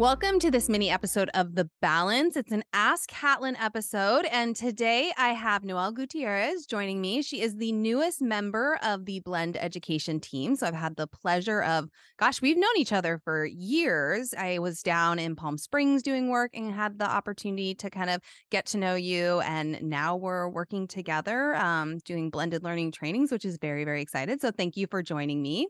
Welcome to this mini episode of The Balance. It's an Ask Catlin episode. And today I have Noelle Gutierrez joining me. She is the newest member of the Blend Education team. So I've had the pleasure of, gosh, we've known each other for years. I was down in Palm Springs doing work and had the opportunity to kind of get to know you. And now we're working together um, doing blended learning trainings, which is very, very excited. So thank you for joining me.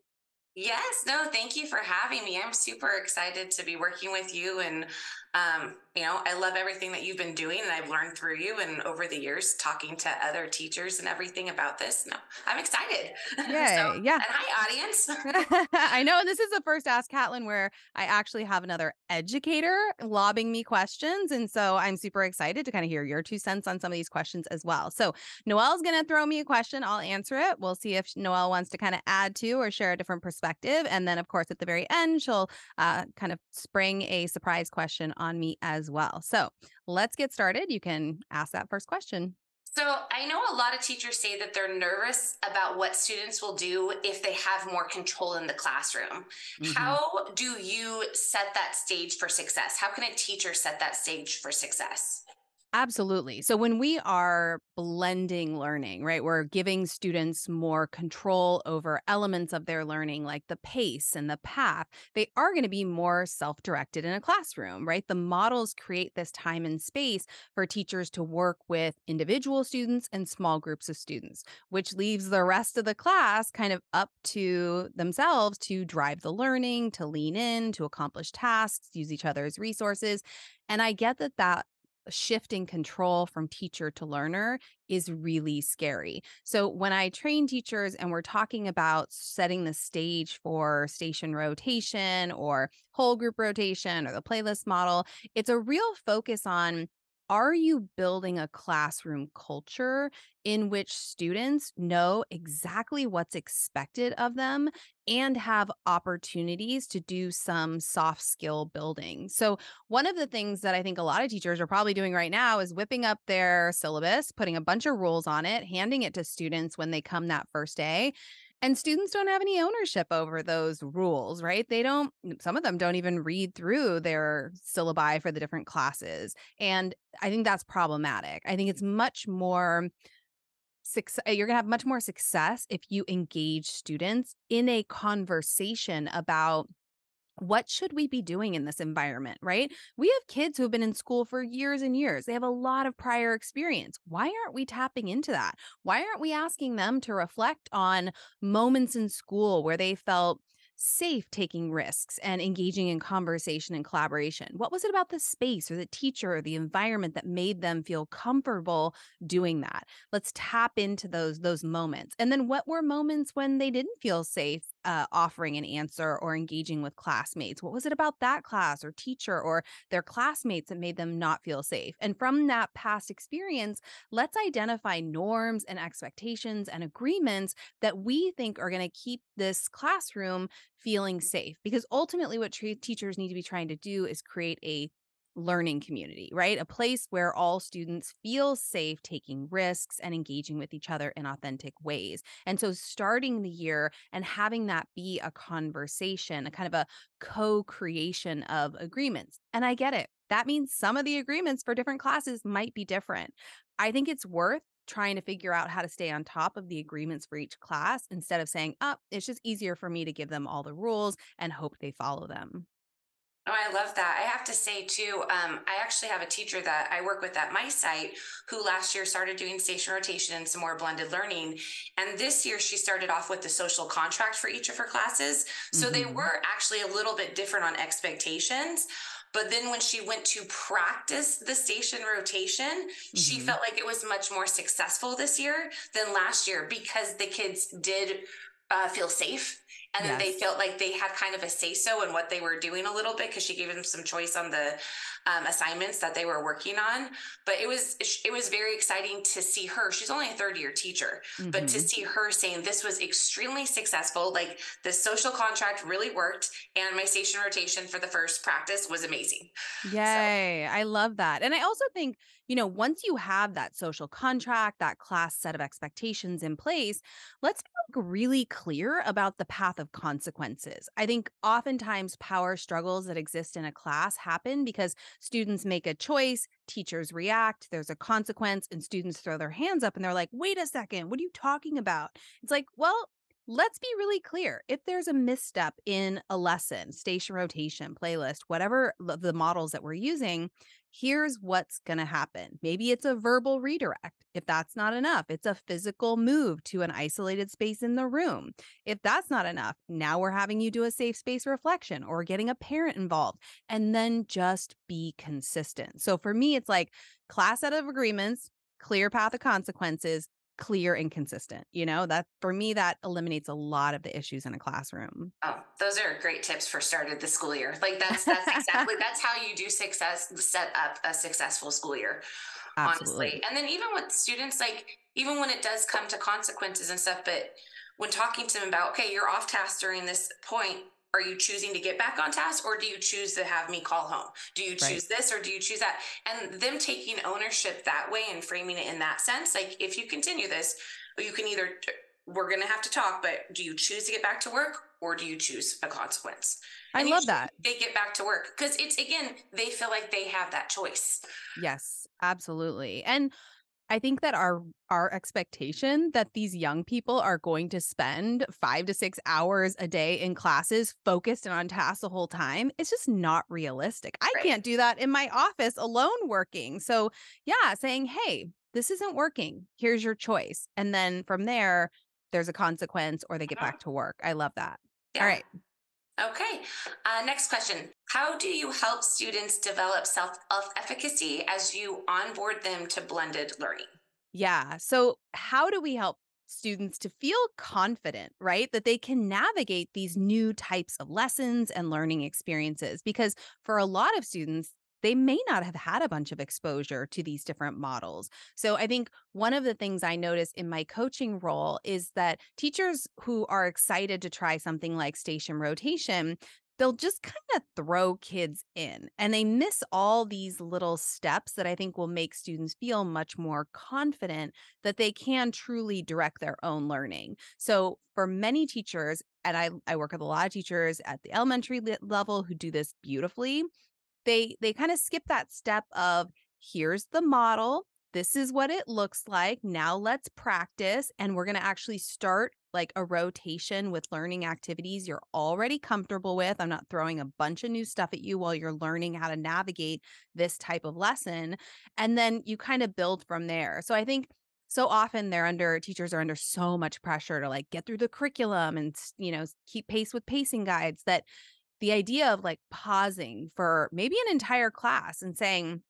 Yes, no, thank you for having me. I'm super excited to be working with you and um, you know, I love everything that you've been doing and I've learned through you and over the years talking to other teachers and everything about this. No, I'm excited. Yeah, so, yeah. And hi, audience. I know And this is the first Ask Catlin where I actually have another educator lobbing me questions. And so I'm super excited to kind of hear your two cents on some of these questions as well. So Noelle's going to throw me a question. I'll answer it. We'll see if Noelle wants to kind of add to or share a different perspective. And then, of course, at the very end, she'll uh, kind of spring a surprise question on me as well. So let's get started. You can ask that first question. So, I know a lot of teachers say that they're nervous about what students will do if they have more control in the classroom. Mm-hmm. How do you set that stage for success? How can a teacher set that stage for success? Absolutely. So when we are blending learning, right, we're giving students more control over elements of their learning, like the pace and the path. They are going to be more self directed in a classroom, right? The models create this time and space for teachers to work with individual students and small groups of students, which leaves the rest of the class kind of up to themselves to drive the learning, to lean in, to accomplish tasks, use each other's resources. And I get that that shifting control from teacher to learner is really scary. So when I train teachers and we're talking about setting the stage for station rotation or whole group rotation or the playlist model, it's a real focus on are you building a classroom culture in which students know exactly what's expected of them and have opportunities to do some soft skill building? So, one of the things that I think a lot of teachers are probably doing right now is whipping up their syllabus, putting a bunch of rules on it, handing it to students when they come that first day and students don't have any ownership over those rules, right? They don't, some of them don't even read through their syllabi for the different classes. And I think that's problematic. I think it's much more success uh, you're going to have much more success if you engage students in a conversation about what should we be doing in this environment, right? We have kids who have been in school for years and years. They have a lot of prior experience. Why aren't we tapping into that? Why aren't we asking them to reflect on moments in school where they felt safe taking risks and engaging in conversation and collaboration? What was it about the space or the teacher or the environment that made them feel comfortable doing that? Let's tap into those those moments. And then what were moments when they didn't feel safe uh, offering an answer or engaging with classmates? What was it about that class or teacher or their classmates that made them not feel safe? And from that past experience, let's identify norms and expectations and agreements that we think are going to keep this classroom feeling safe because ultimately what tra- teachers need to be trying to do is create a learning community, right? A place where all students feel safe taking risks and engaging with each other in authentic ways. And so starting the year and having that be a conversation, a kind of a co-creation of agreements. And I get it. That means some of the agreements for different classes might be different. I think it's worth trying to figure out how to stay on top of the agreements for each class instead of saying, oh, it's just easier for me to give them all the rules and hope they follow them. Oh, I love that. I have to say too, um, I actually have a teacher that I work with at my site who last year started doing station rotation and some more blended learning. And this year she started off with the social contract for each of her classes. So mm-hmm. they were actually a little bit different on expectations. But then when she went to practice the station rotation, mm-hmm. she felt like it was much more successful this year than last year because the kids did uh, feel safe and yes. then they felt like they had kind of a say so in what they were doing a little bit because she gave them some choice on the um, assignments that they were working on but it was it was very exciting to see her she's only a third year teacher mm-hmm. but to mm-hmm. see her saying this was extremely successful like the social contract really worked and my station rotation for the first practice was amazing yay so. i love that and i also think you know, once you have that social contract, that class set of expectations in place, let's be really clear about the path of consequences. I think oftentimes power struggles that exist in a class happen because students make a choice, teachers react, there's a consequence, and students throw their hands up and they're like, wait a second, what are you talking about? It's like, well, let's be really clear. If there's a misstep in a lesson, station rotation, playlist, whatever the models that we're using, here's what's going to happen. Maybe it's a verbal redirect. If that's not enough, it's a physical move to an isolated space in the room. If that's not enough, now we're having you do a safe space reflection or getting a parent involved and then just be consistent. So for me, it's like class set of agreements, clear path of consequences, clear and consistent. You know, that for me, that eliminates a lot of the issues in a classroom. Oh, those are great tips for start of the school year. Like that's that's exactly that's how you do success set up a successful school year. Absolutely. Honestly. And then even with students, like even when it does come to consequences and stuff, but when talking to them about, okay, you're off task during this point, are you choosing to get back on task or do you choose to have me call home? Do you choose right. this or do you choose that? And them taking ownership that way and framing it in that sense like if you continue this you can either we're going to have to talk but do you choose to get back to work or do you choose a consequence? And i love that. they get back to work because it's again they feel like they have that choice. Yes absolutely. And I think that our our expectation that these young people are going to spend 5 to 6 hours a day in classes focused and on task the whole time is just not realistic. I right. can't do that in my office alone working. So, yeah, saying, "Hey, this isn't working. Here's your choice." And then from there there's a consequence or they get uh-huh. back to work. I love that. Yeah. All right. Okay. Uh, next question. How do you help students develop self efficacy as you onboard them to blended learning? Yeah. So, how do we help students to feel confident, right? That they can navigate these new types of lessons and learning experiences? Because for a lot of students, they may not have had a bunch of exposure to these different models. So I think one of the things I notice in my coaching role is that teachers who are excited to try something like station rotation, they'll just kind of throw kids in and they miss all these little steps that I think will make students feel much more confident that they can truly direct their own learning. So for many teachers, and I, I work with a lot of teachers at the elementary level who do this beautifully they they kind of skip that step of here's the model this is what it looks like now let's practice and we're going to actually start like a rotation with learning activities you're already comfortable with i'm not throwing a bunch of new stuff at you while you're learning how to navigate this type of lesson and then you kind of build from there. So i think so often they're under teachers are under so much pressure to like get through the curriculum and you know keep pace with pacing guides that the idea of like pausing for maybe an entire class and saying,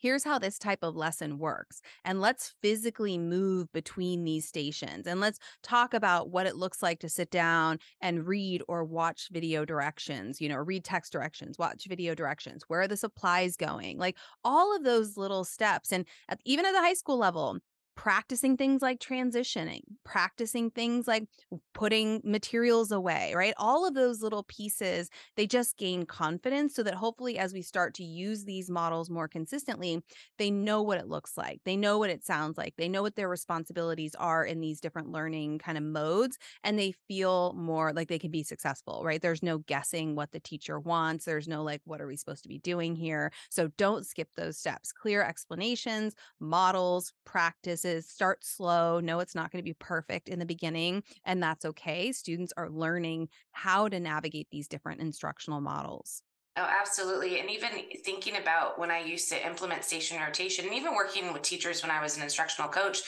here's how this type of lesson works. And let's physically move between these stations. And let's talk about what it looks like to sit down and read or watch video directions, you know, read text directions, watch video directions. Where are the supplies going? Like all of those little steps. And at, even at the high school level, practicing things like transitioning, practicing things like putting materials away, right? All of those little pieces, they just gain confidence so that hopefully as we start to use these models more consistently, they know what it looks like. They know what it sounds like. They know what their responsibilities are in these different learning kind of modes and they feel more like they can be successful, right? There's no guessing what the teacher wants. There's no like what are we supposed to be doing here? So don't skip those steps. Clear explanations, models, practice start slow No, it's not going to be perfect in the beginning and that's okay students are learning how to navigate these different instructional models Oh, absolutely. And even thinking about when I used to implement station rotation and even working with teachers when I was an instructional coach,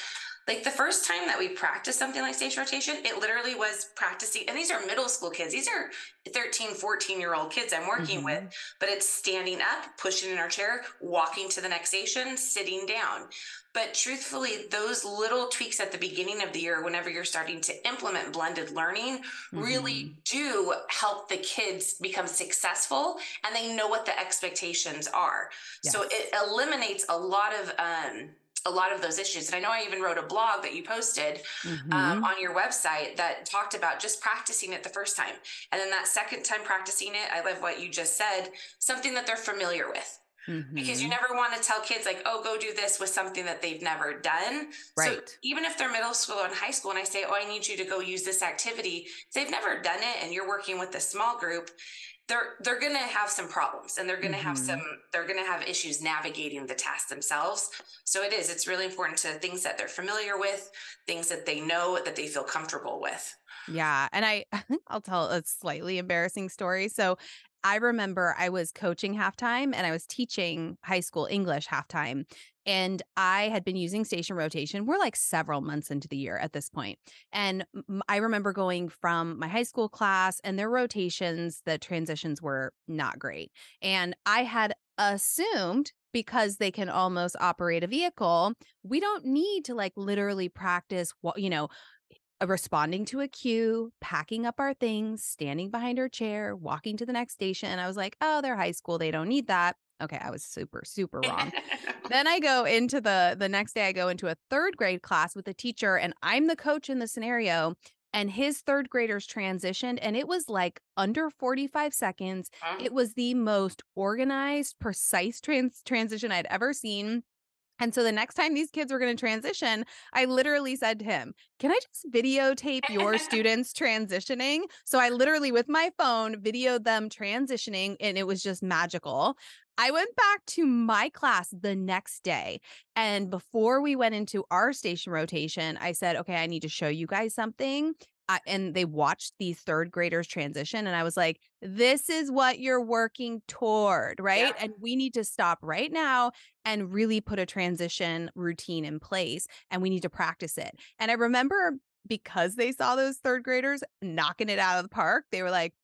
like the first time that we practiced something like station rotation, it literally was practicing. And these are middle school kids. These are 13, 14 year old kids I'm working mm-hmm. with, but it's standing up, pushing in our chair, walking to the next station, sitting down. But truthfully, those little tweaks at the beginning of the year, whenever you're starting to implement blended learning, mm-hmm. really do help the kids become successful and they know what the expectations are. Yes. So it eliminates a lot of, um, a lot of those issues. And I know I even wrote a blog that you posted um, mm-hmm. um, on your website that talked about just practicing it the first time. And then that second time practicing it, I love what you just said, something that they're familiar with. because you Mhm. never want to tell kids like oh go do this with something that they've never done so Right. even if they're middle school and high school and i say oh i need you to go use this activity they've never done it and you're working with a small group they're they're going to have some problems and they're going to have some Mhm. they're going to have issues navigating the task themselves so it is it's really important to things that they're familiar with things that they know that they feel comfortable with Yeah, and I I'll tell a slightly embarrassing story. So, I remember I was coaching halftime and I was teaching high school English halftime, and I had been using station rotation. We're like several months into the year at this point. And I remember going from my high school class and their rotations, the transitions were not great. And I had assumed because they can almost operate a vehicle, we don't need to like literally practice what, you know, responding to a cue, packing up our things, standing behind our chair, walking to the next station. I was like, oh, they're high school. They don't need that. Okay, I was super, super wrong. Then I go into the the next day I go into a 3rd grade class with a teacher and I'm the coach in the scenario and his 3rd graders transitioned and it was like under 45 seconds. It was the most organized, precise trans- transition I'd ever seen. And so the next time these kids were going to transition, I literally said to him, Can I just videotape your students transitioning? So I literally, with my phone, videoed them transitioning, and it was just magical. I went back to my class the next day. And before we went into our station rotation, I said, Okay, I need to show you guys something. I, and they watched these third graders transition. And I was like, this is what you're working toward, right? Yeah. And we need to stop right now and really put a transition routine in place and we need to practice it. And I remember because they saw those third graders knocking it out of the park, they were like,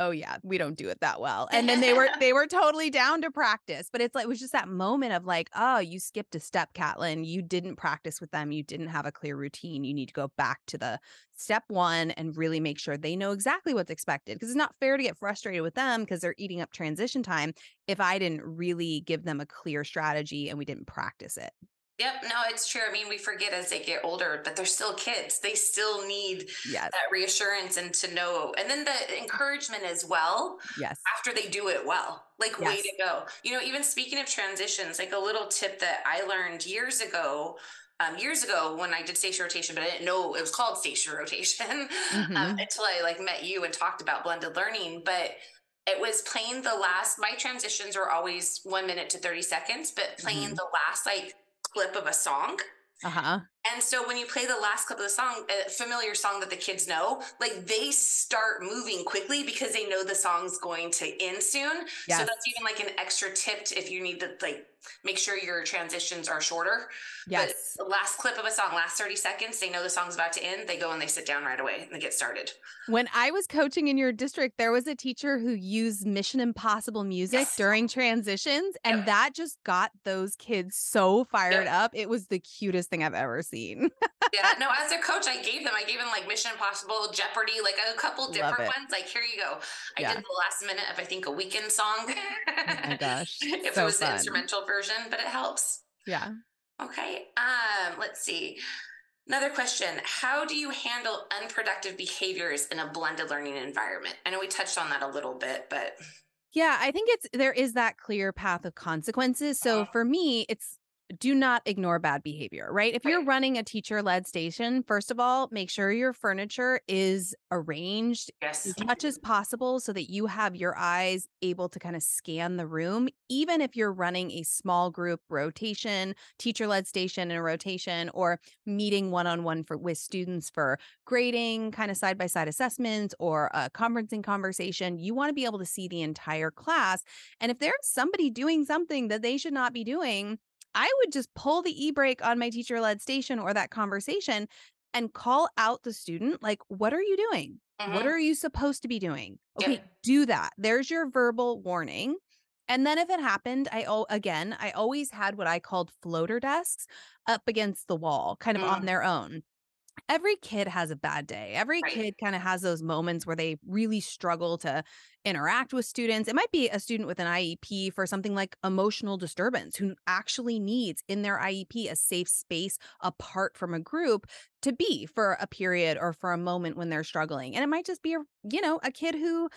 "Oh yeah, we don't do it that well." And then they were they were totally down to practice. But it's like it was just that moment of like, "Oh, you skipped a step, Catlin. You didn't practice with them. You didn't have a clear routine. You need to go back to the step 1 and really make sure they know exactly what's expected because it's not fair to get frustrated with them because they're eating up transition time if I didn't really give them a clear strategy and we didn't practice it." Yep, no, it's true. I mean, we forget as they get older, but they're still kids. They still need Yes. that reassurance and to know, and then the encouragement as well Yes. after they do it well. Like, way to go. You know, even speaking of transitions, like a little tip that I learned years ago. Um, years ago when I did station rotation, but I didn't know it was called station rotation um, Mhm. until I like met you and talked about blended learning. But it was playing the last. My transitions are always one minute to thirty seconds, but playing Mhm. the last like clip of a song. Uh-huh. And so when you play the last clip of the song, a familiar song that the kids know, like they start moving quickly because they know the song's going to end soon. So that's even like an extra tip if you need to like make sure your transitions are shorter. Yes. But the last clip of a song, last 30 seconds, they know the song's about to end. They go and they sit down right away and they get started. When I was coaching in your district, there was a teacher who used Mission Impossible music Yes. during transitions, and Yep. that just got those kids so fired Yep. up. It was the cutest thing I've ever seen. Yeah, no, as a coach, I gave them, I gave them like Mission Impossible, Jeopardy, like a couple different ones. Like, here you go. I Yeah. did the last minute of, I think, a Weeknd song. Oh my gosh, if so it was the instrumental version, but it helps. Yeah. Okay. Um, let's see. Another question. How do you handle unproductive behaviors in a blended learning environment? I know we touched on that a little bit, but Yeah, I think it's there is that clear path of consequences. So Uh-huh. for me, it's do not ignore bad behavior, right? If you're running a teacher led station, first of all, make sure your furniture is arranged yes. as much as possible so that you have your eyes able to kind of scan the room, even if you're running a small group rotation, teacher led station and a rotation, or meeting one on one for with students for grading, kind of side by side assessments or a conferencing conversation. You want to be able to see the entire class. And if there's somebody doing something that they should not be doing, I would just pull the e brake on my teacher led station or that conversation and call out the student like, what are you doing? What Mhm. are you supposed to be doing? Okay, do that. There's your verbal warning. And then if it happened, I oh again, I always had what I called floater desks up against the wall, kind of on Mm. their own. Every kid has a bad day. Every Right. kid kind of has those moments where they really struggle to interact with students. It might be a student with an IEP for something like emotional disturbance who actually needs in their IEP a safe space apart from a group to be for a period or for a moment when they're struggling. And it might just be a, you know, a kid who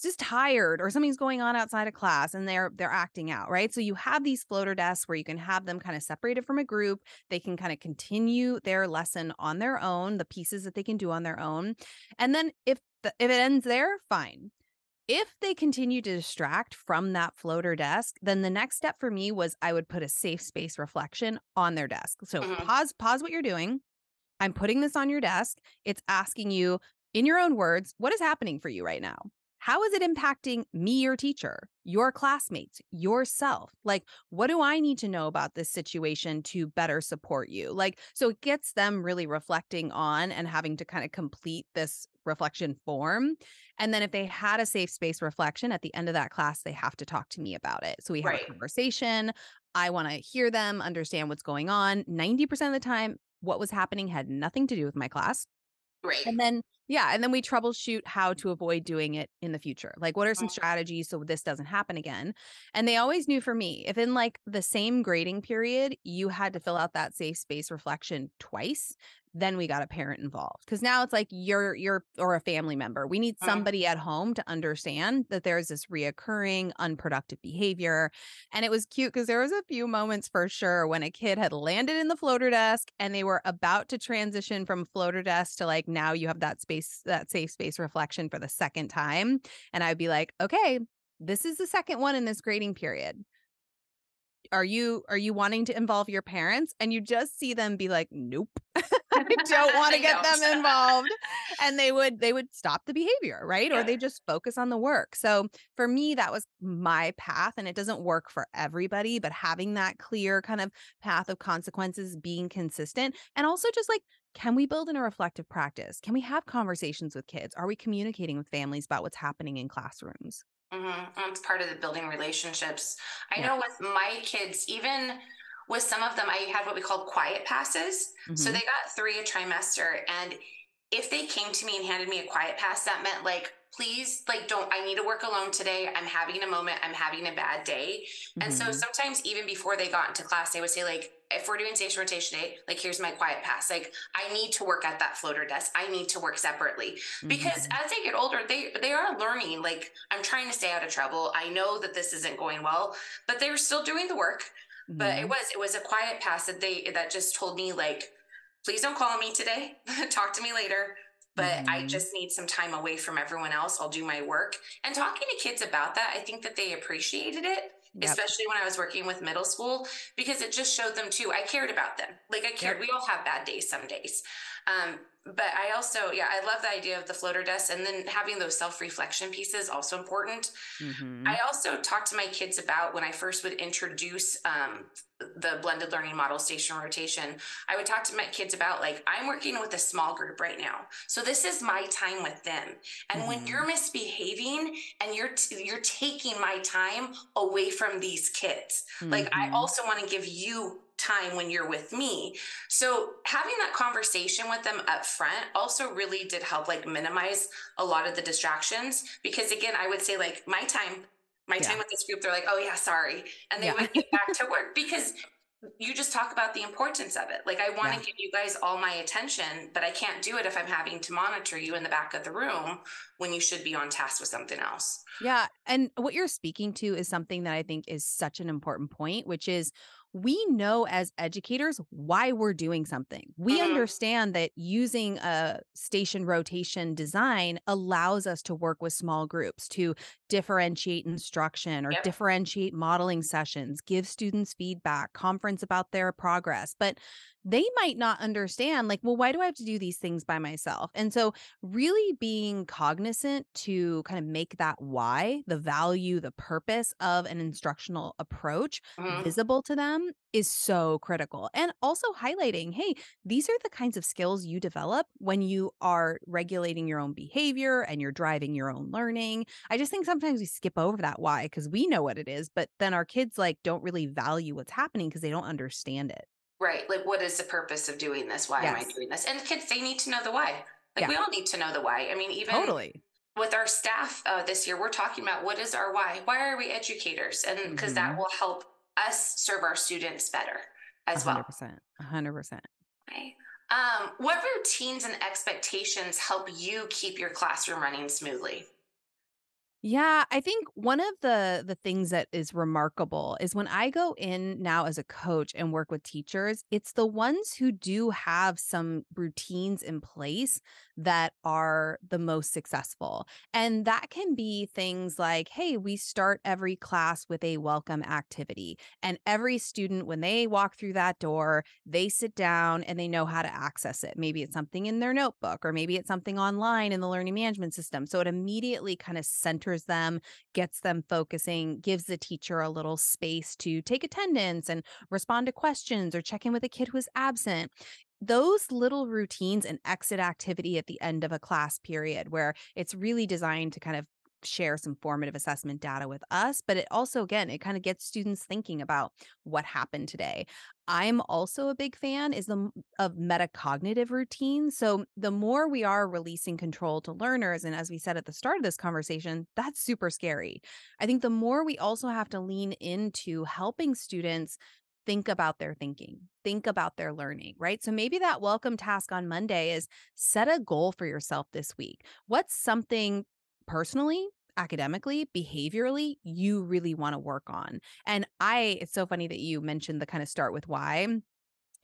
just tired or something's going on outside of class and they're they're acting out, right? So you have these floater desks where you can have them kind of separated from a group. They can kind of continue their lesson on their own, the pieces that they can do on their own. And then if the, if it ends there, fine. If they continue to distract from that floater desk, then the next step for me was I would put a safe space reflection on their desk. So Mhm. pause pause what you're doing. I'm putting this on your desk. It's asking you in your own words, what is happening for you right now? How is it impacting me, your teacher, your classmates, yourself? Like, what do I need to know about this situation to better support you? Like, so it gets them really reflecting on and having to kind of complete this reflection form. And then if they had a safe space reflection at the end of that class, they have to talk to me about it. So we have Right. a conversation. I want to hear them, understand what's going on. 90% of the time, what was happening had nothing to do with my class. Right. And then, yeah, and then we troubleshoot how to avoid doing it in the future. Like, what are some Mhm. strategies so this doesn't happen again? And they always knew for me, if in like the same grading period, you had to fill out that safe space reflection twice, then we got a parent involved. Cause now it's like you're, you're, or a family member. We need Mhm. somebody at home to understand that there's this reoccurring unproductive behavior. And it was cute because there was a few moments for sure when a kid had landed in the floater desk and they were about to transition from floater desk to like now you have that space, that safe space reflection for the second time. And I'd be like, okay, this is the second one in this grading period. Are you are you wanting to involve your parents? And you just see them be like, nope. I don't want to get them involved. And they would they would stop the behavior, right? Or they just focus on the work. So for me, that was my path. And it doesn't work for everybody, but having that clear kind of path of consequences, being consistent, and also just like, can we build in a reflective practice? Can we have conversations with kids? Are we communicating with families about what's happening in classrooms? Mhm. It's part of the building relationships. I Yeah. know with my kids, even with some of them, I had what we called quiet passes. So Mhm. they got three a trimester. And if they came to me and handed me a quiet pass, that meant like, please, like, don't, I need to work alone today. I'm having a moment. I'm having a bad day. And so Mhm. sometimes even before they got into class, they would say, like, if we're doing station rotation day, like, here's my quiet pass. Like, I need to work at that floater desk. I need to work separately because Mhm. as they get older they they are learning like i'm trying to stay out of trouble i know that this isn't going well but they're still doing the work but it Mhm. was it was a quiet pass that they that just told me like please don't call me today talk to me later but i Mhm. just need some time away from everyone else i'll do my work and talking to kids about that i think that they appreciated it Yep. especially when i was working with middle school because it just showed them too i cared about them like i cared Yep. we all have bad days some days um, but I also, yeah, I love the idea of the floater desk and then having those self reflection pieces also important. Mhm. I also talked to my kids about when I first would introduce um, the blended learning model station rotation. I would talk to my kids about like I'm working with a small group right now, so this is my time with them. And when Mhm. you're misbehaving and you're t- you're taking my time away from these kids, like I Mhm. also want to give you time when you're with me. So having that conversation with them up front also really did help like minimize a lot of the distractions because again, I would say like my time my Yeah. time with this group they're like, "Oh yeah, sorry." And they Yeah. would get back to work because you just talk about the importance of it. Like I want to Yeah. give you guys all my attention, but I can't do it if I'm having to monitor you in the back of the room when you should be on task with something else. Yeah. And what you're speaking to is something that I think is such an important point, which is we know as educators why we're doing something. We Mhm. understand that using a station rotation design allows us to work with small groups to differentiate instruction or Yep. differentiate modeling sessions, give students feedback, conference about their progress. But they might not understand, like, well, why do I have to do these things by myself? And so really being cognizant to kind of make that why, the value, the purpose of an instructional approach Mhm. visible to them is so critical. And also highlighting, hey, these are the kinds of skills you develop when you are regulating your own behavior and you're driving your own learning. I just think sometimes we skip over that why because we know what it is, but then our kids like don't really value what's happening because they don't understand it. Right. Like, what is the purpose of doing this? Why am I doing this? And the kids, they need to know the why. Like, Yeah. we all need to know the why. I mean, even Totally. with our staff uh, this year, we're talking about what is our why? Why are we educators? And because that Mhm. will help us serve our students better as well. 100%. 100%. Okay. Um, what routines and expectations help you keep your classroom running smoothly? Yeah, I think one of the the things that is remarkable is when I go in now as a coach and work with teachers, it's the ones who do have some routines in place that are the most successful. And that can be things like, hey, we start every class with a welcome activity. And every student, when they walk through that door, they sit down and they know how to access it. Maybe it's something in their notebook, or maybe it's something online in the learning management system. So it immediately kind of centers them, gets them focusing, gives the teacher a little space to take attendance and respond to questions or check in with a kid who is absent those little routines and exit activity at the end of a class period where it's really designed to kind of share some formative assessment data with us but it also again it kind of gets students thinking about what happened today. I'm also a big fan is the of metacognitive routines so the more we are releasing control to learners and as we said at the start of this conversation that's super scary. I think the more we also have to lean into helping students think about their thinking, think about their learning, right? So maybe that welcome task on Monday is set a goal for yourself this week. What's something personally, academically, behaviorally you really want to work on? And I, it's so funny that you mentioned the kind of start with why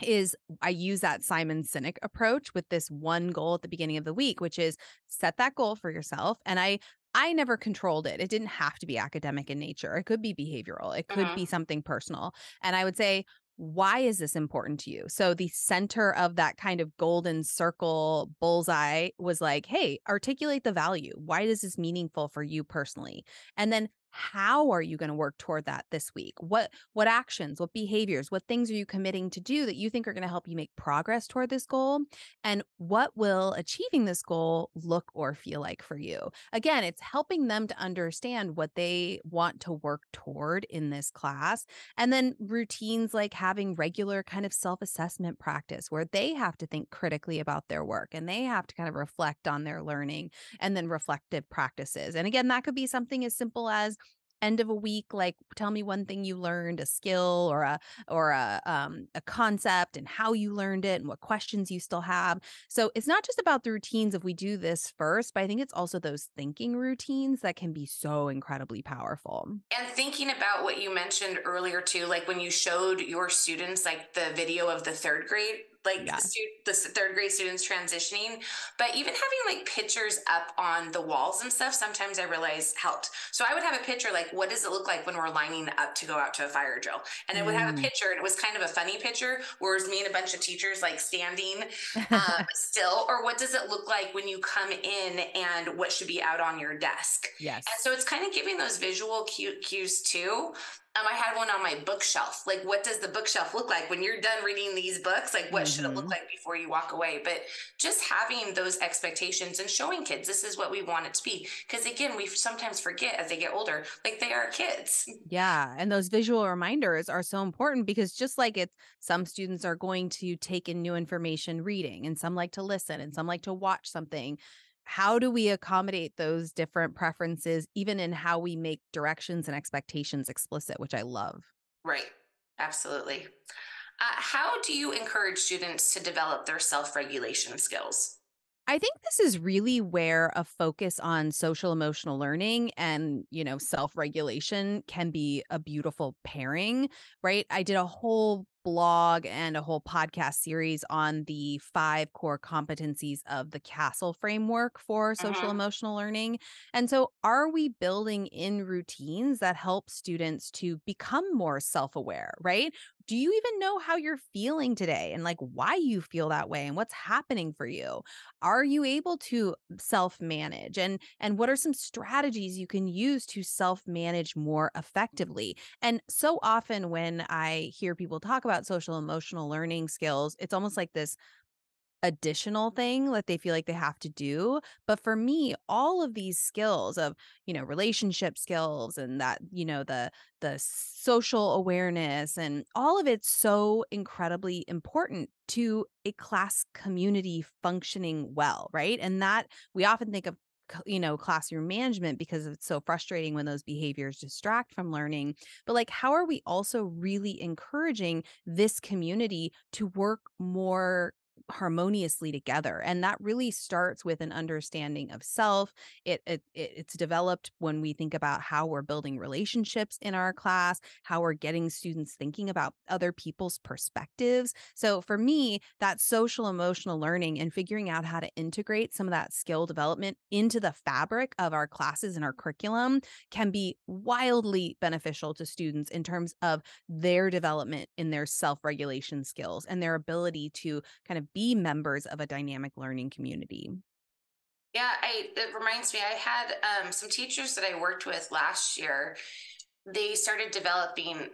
is I use that Simon Sinek approach with this one goal at the beginning of the week, which is set that goal for yourself. And I I never controlled it. It didn't have to be academic in nature. It could be behavioral. It could Mhm. be something personal. And I would say, why is this important to you? So the center of that kind of golden circle bullseye was like, hey, articulate the value. Why is this meaningful for you personally? And then how are you going to work toward that this week? What what actions, what behaviors, what things are you committing to do that you think are going to help you make progress toward this goal? And what will achieving this goal look or feel like for you? Again, it's helping them to understand what they want to work toward in this class. And then routines like having regular kind of self-assessment practice where they have to think critically about their work and they have to kind of reflect on their learning and then reflective practices. And again, that could be something as simple as end of a week like tell me one thing you learned a skill or a or a um a concept and how you learned it and what questions you still have. So it's not just about the routines if we do this first but i think it's also those thinking routines that can be so incredibly powerful. And thinking about what you mentioned earlier too, like when you showed your students like the video of the third grade, like yeah stu- the third grade students transitioning, but even having like pictures up on the walls and stuff, sometimes I realized helped. So I would have a picture like, what does it look like when we're lining up to go out to a fire drill? And I would have a Mm. picture, and it was kind of a funny picture, where it was me and a bunch of teachers like standing um, still, or what does it look like when you come in and what should be out on your desk? yes And so it's kind of giving those visual cues too. Um, I had one on my bookshelf. Like, what does the bookshelf look like when you're done reading these books? Like, what should it look hmm like before you walk away? But just having those expectations and showing kids this is what we want it to be. Because again, we sometimes forget as they get older, like they are kids. Yeah, and those visual reminders are so important because just like it's some students are going to take in new information reading and some like to listen and some like to watch something. How do we accommodate those different preferences even in how we make directions and expectations explicit, which I love. Right. Absolutely. Uh, how do you encourage students to develop their self regulation skills? I think this is really where a focus on social emotional learning and, you know, self-regulation can be a beautiful pairing, right? I did a whole blog and a whole podcast series on the five core competencies of the CASEL framework for social hmm emotional learning. And so are we building in routines that help students to become more self-aware, right? Do you even know how you're feeling today and like why you feel that way and what's happening for you? are you able to self manage and and what are some strategies you can use to self manage more effectively and so often when i hear people talk about social emotional learning skills it's almost like this additional thing that they feel like they have to do. But for me, all of these skills of, you know, relationship skills and that, you know, the the social awareness and all of it's so incredibly important to a class community functioning well, right? And that we often think of you know classroom management because it's so frustrating when those behaviors distract from learning but like how are we also really encouraging this community to work more harmoniously together and that really starts with an understanding of self. It, it it's developed when we think about how we're building relationships in our class how we're getting students thinking about other people's perspectives. So for me that social emotional learning and figuring out how to integrate some of that skill development into the fabric of our classes and our curriculum can be wildly beneficial to students in terms of their development in their self-regulation skills and their ability to kind of be members of a dynamic learning community. Yeah, I it reminds me I had um, some teachers that I worked with last year. They started developing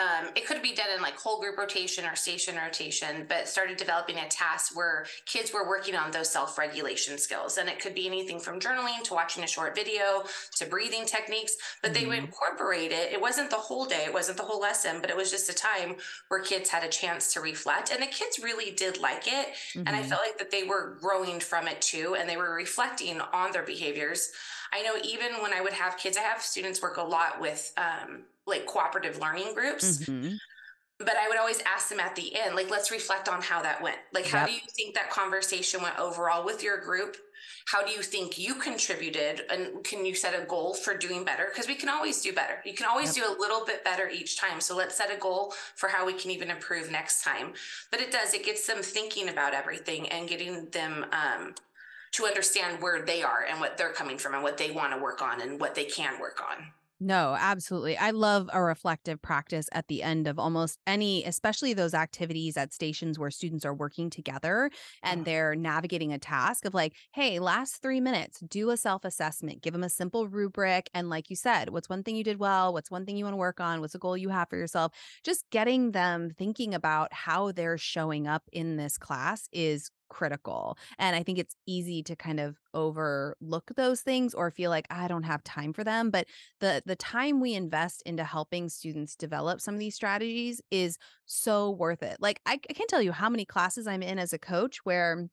um, it could be done in like whole group rotation or station rotation, but started developing a task where kids were working on those self regulation skills. And it could be anything from journaling to watching a short video to breathing techniques, but mm-hmm. they would mm-hmm. incorporate it. It wasn't the whole day, it wasn't the whole lesson, but it was just a time where kids had a chance to reflect. And the kids really did like it. Mm-hmm. And I mm-hmm. felt like that they were growing from it too, and they were reflecting on their behaviors. I know even when I would have kids, I have students work a lot with um, like cooperative learning groups. Mm-hmm. But I would always ask them at the end, like, let's reflect on how that went. Like, how do you think that conversation went overall with your group? How do you think you contributed? And can you set a goal for doing better? Because we can always do better. You can always yep. do a little bit better each time. So let's set a goal for how we can even improve next time. But it does, it gets them thinking about everything and getting them um, to understand where they are and what they're coming from and what they want to work on and what they can work on. No, absolutely. I love a reflective practice at the end of almost any, especially those activities at stations where students are working together and they're navigating a task of like, hey, last three minutes, do a self assessment, give them a simple rubric. And like you said, what's one thing you did well? What's one thing you want to work on? What's a goal you have for yourself? Just getting them thinking about how they're showing up in this class is critical. And I think it's easy to kind of overlook those things or feel like I don't have time for them, but the the time we invest into helping students develop some of these strategies is so worth it. Like I, I can't tell you how many classes I'm in as a coach where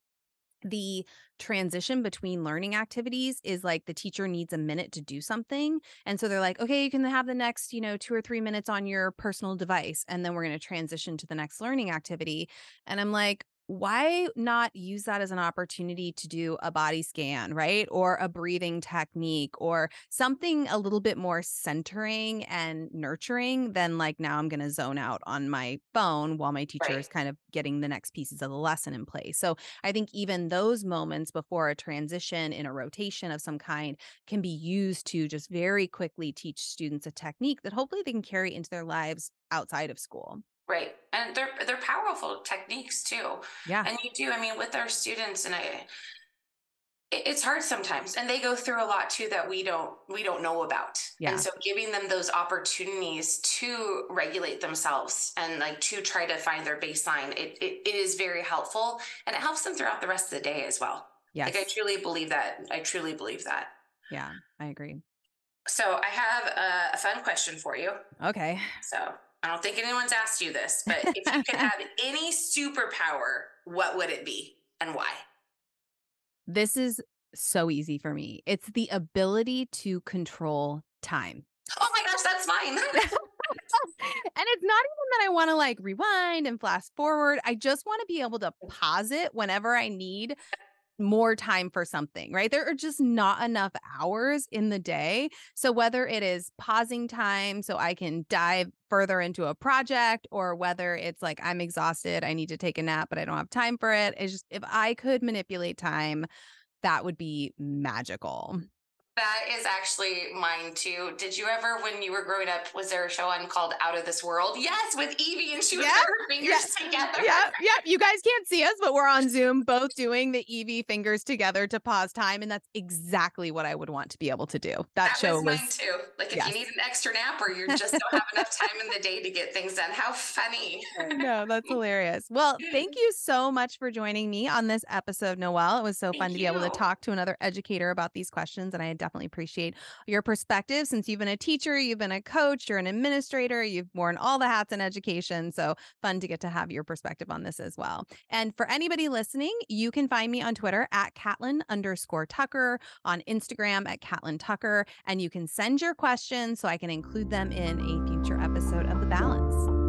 the transition between learning activities is like the teacher needs a minute to do something and so they're like okay you can have the next you know 2 or 3 minutes on your personal device and then we're going to transition to the next learning activity and i'm like why not use that as an opportunity to do a body scan, right? Or a breathing technique or something a little bit more centering and nurturing than like now I'm going to zone out on my phone while my teacher right. is kind of getting the next pieces of the lesson in place. So I think even those moments before a transition in a rotation of some kind can be used to just very quickly teach students a technique that hopefully they can carry into their lives outside of school. Right. And they're they're powerful techniques too. Yeah. And you do, I mean, with our students and I it's hard sometimes and they go through a lot too that we don't we don't know about yeah. and so giving them those opportunities to regulate themselves and like to try to find their baseline it, it, it is very helpful and it helps them throughout the rest of the day as well yeah like i truly believe that i truly believe that yeah i agree so i have a, a fun question for you okay so I don't think anyone's asked you this, but if you could have any superpower, what would it be and why? This is so easy for me. It's the ability to control time. Oh my gosh, that's mine. and it's not even that I want to like rewind and fast forward. I just want to be able to pause it whenever I need more time for something, right? There are just not enough hours in the day. So, whether it is pausing time so I can dive further into a project, or whether it's like I'm exhausted, I need to take a nap, but I don't have time for it, it's just if I could manipulate time, that would be magical. That is actually mine too. Did you ever, when you were growing up, was there a show on called Out of This World? Yes, with Evie, and she was yep. her fingers together. Yep, yep. You guys can't see us, but we're on Zoom, both doing the Evie fingers together to pause time, and that's exactly what I would want to be able to do. That, that show was, was mine too. Like if yes. you need an extra nap or you just don't have enough time in the day to get things done. How funny! no, that's hilarious. Well, thank you so much for joining me on this episode, Noelle. It was so thank fun to be able to talk to another educator about these questions, and I had definitely appreciate your perspective since you've been a teacher, you've been a coach, you're an administrator, you've worn all the hats in education. So fun to get to have your perspective on this as well. And for anybody listening, you can find me on Twitter at Catlin underscore Tucker, on Instagram at Catlin Tucker, and you can send your questions so I can include them in a future episode of The Balance.